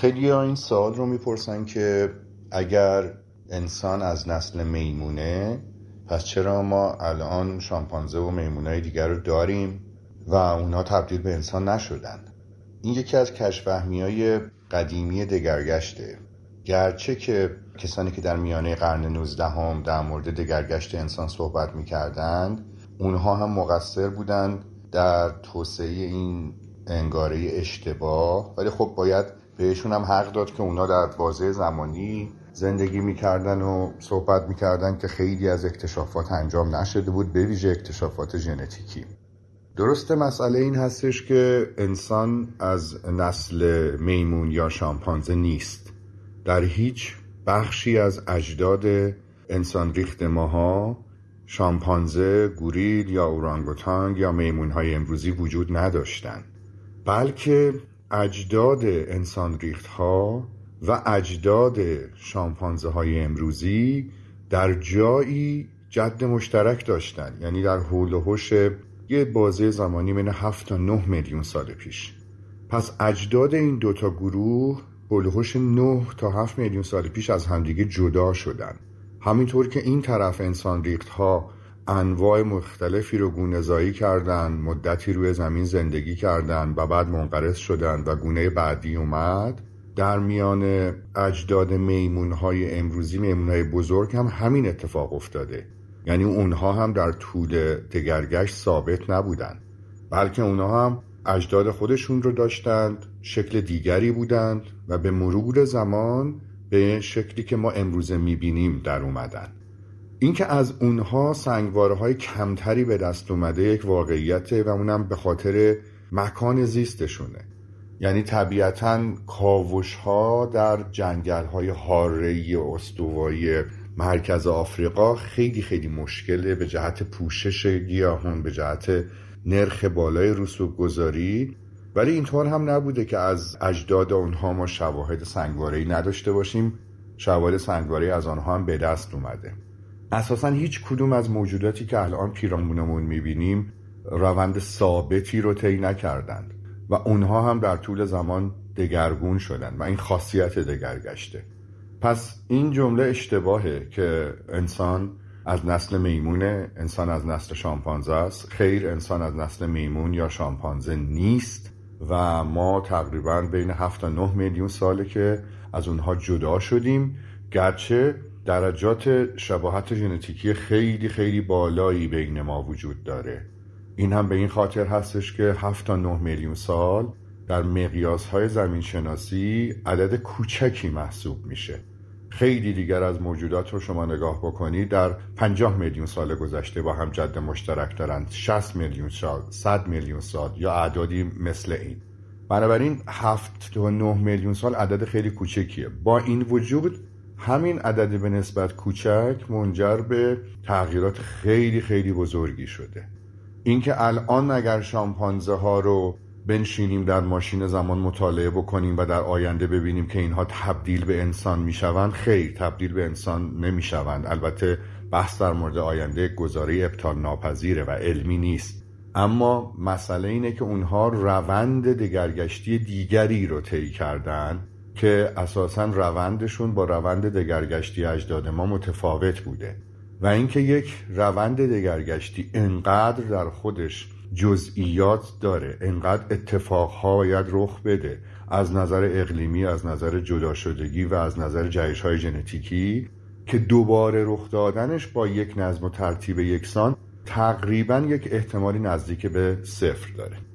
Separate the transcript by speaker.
Speaker 1: خیلی این سوال رو می‌پرسن که اگر انسان از نسل میمونه پس چرا ما الان شامپانزه و میمونای دیگر رو داریم و اونا تبدیل به انسان نشدن؟ این یکی از کشفهمی های قدیمی دگرگشته. گرچه که کسانی که در میانه قرن 19 هم در مورد دگرگشت انسان صحبت می‌کردند اونها هم مقصر بودند در توسعه این انگاره اشتباه. ولی خب باید بهشون هم حق داد که اونا در بازه زمانی زندگی می‌کردن و صحبت می‌کردن که خیلی از اکتشافات انجام نشده بود به ویژه اکتشافات ژنتیکی. درسته مسئله این هستش که انسان از نسل میمون یا شامپانزه نیست. در هیچ بخشی از اجداد انسان ریخت ماها شامپانزه، گوریل یا اورانگوتانگ یا میمون های امروزی وجود نداشتند بلکه اجداد انسان ریخت ها و اجداد شامپانزه های امروزی در جایی جد مشترک داشتن. یعنی در حول و حوش یه بازه زمانی بین 7 تا 9 میلیون سال پیش. پس اجداد این دوتا گروه حول و حوش 9 تا 7 میلیون سال پیش از همدیگه جدا شدن. همینطور که این طرف انسان ریخت ها انواع مختلفی رو گونه زایی کردن مدتی روی زمین زندگی کردن و بعد منقرض شدن و گونه بعدی اومد. در میان اجداد میمون های امروزی میمون های بزرگ هم همین اتفاق افتاده. یعنی اونها هم در طول دگرگشت ثابت نبودن بلکه اونها هم اجداد خودشون رو داشتند شکل دیگری بودند و به مرور زمان به شکلی که ما امروزه می‌بینیم در اومدن. اینکه از اونها سنگواره های کمتری به دست اومده یک واقعیته و اونم به خاطر مکان زیستشونه. یعنی طبیعتا کاوش ها در جنگل های هارهی استوایی مرکز آفریقا خیلی خیلی مشکله به جهت پوشش گیاهان به جهت نرخ بالای رسوب گذاری ولی اینطور هم نبوده که از اجداد اونها ما شواهد سنگوارهی نداشته باشیم. شواهد سنگواره از آنها هم به دست اومده. اساسا هیچ کدوم از موجوداتی که الان پیرامونمون می‌بینیم روند ثابتی رو طی نکردند و اونها هم در طول زمان دگرگون شدن و این خاصیت دگرگشته. پس این جمله اشتباهه که انسان از نسل میمونه انسان از نسل شامپانزه است. خیر انسان از نسل میمون یا شامپانزه نیست و ما تقریبا بین 7 تا 9 میلیون ساله که از اونها جدا شدیم. گرچه درجات شباهت ژنتیکی خیلی خیلی بالایی بین ما وجود داره. این هم به این خاطر هستش که 7 تا 9 میلیون سال در مقیاس های زمین شناسی عدد کوچکی محسوب میشه. خیلی دیگر از موجودات رو شما نگاه بکنید در 50 میلیون سال گذشته با هم جد مشترک دارند. 60 میلیون سال 100 میلیون سال یا اعدادی مثل این. بنابراین 7 تا 9 میلیون سال عدد خیلی کوچکیه. با این وجود همین عدد به نسبت کوچک منجر به تغییرات خیلی خیلی بزرگی شده. اینکه الان اگر شامپانزه ها رو بنشینیم در ماشین زمان مطالعه بکنیم و در آینده ببینیم که اینها تبدیل به انسان می‌شوند خیر تبدیل به انسان نمی‌شوند. البته بحث در مورد آینده گذاری ابطال ناپذیره و علمی نیست. اما مسئله اینه که اونها روند دگرگشتی دیگری رو طی کردن که اساسا روندشون با روند دگرگشتی اجداد ما متفاوت بوده و اینکه یک روند دگرگشتی انقدر در خودش جزئیات داره انقدر اتفاقها باید رخ بده از نظر اقلیمی از نظر جدا شدگی و از نظر جهش های ژنتیکی که دوباره رخ دادنش با یک نظم و ترتیب یکسان تقریبا یک احتمالی نزدیک به صفر داره.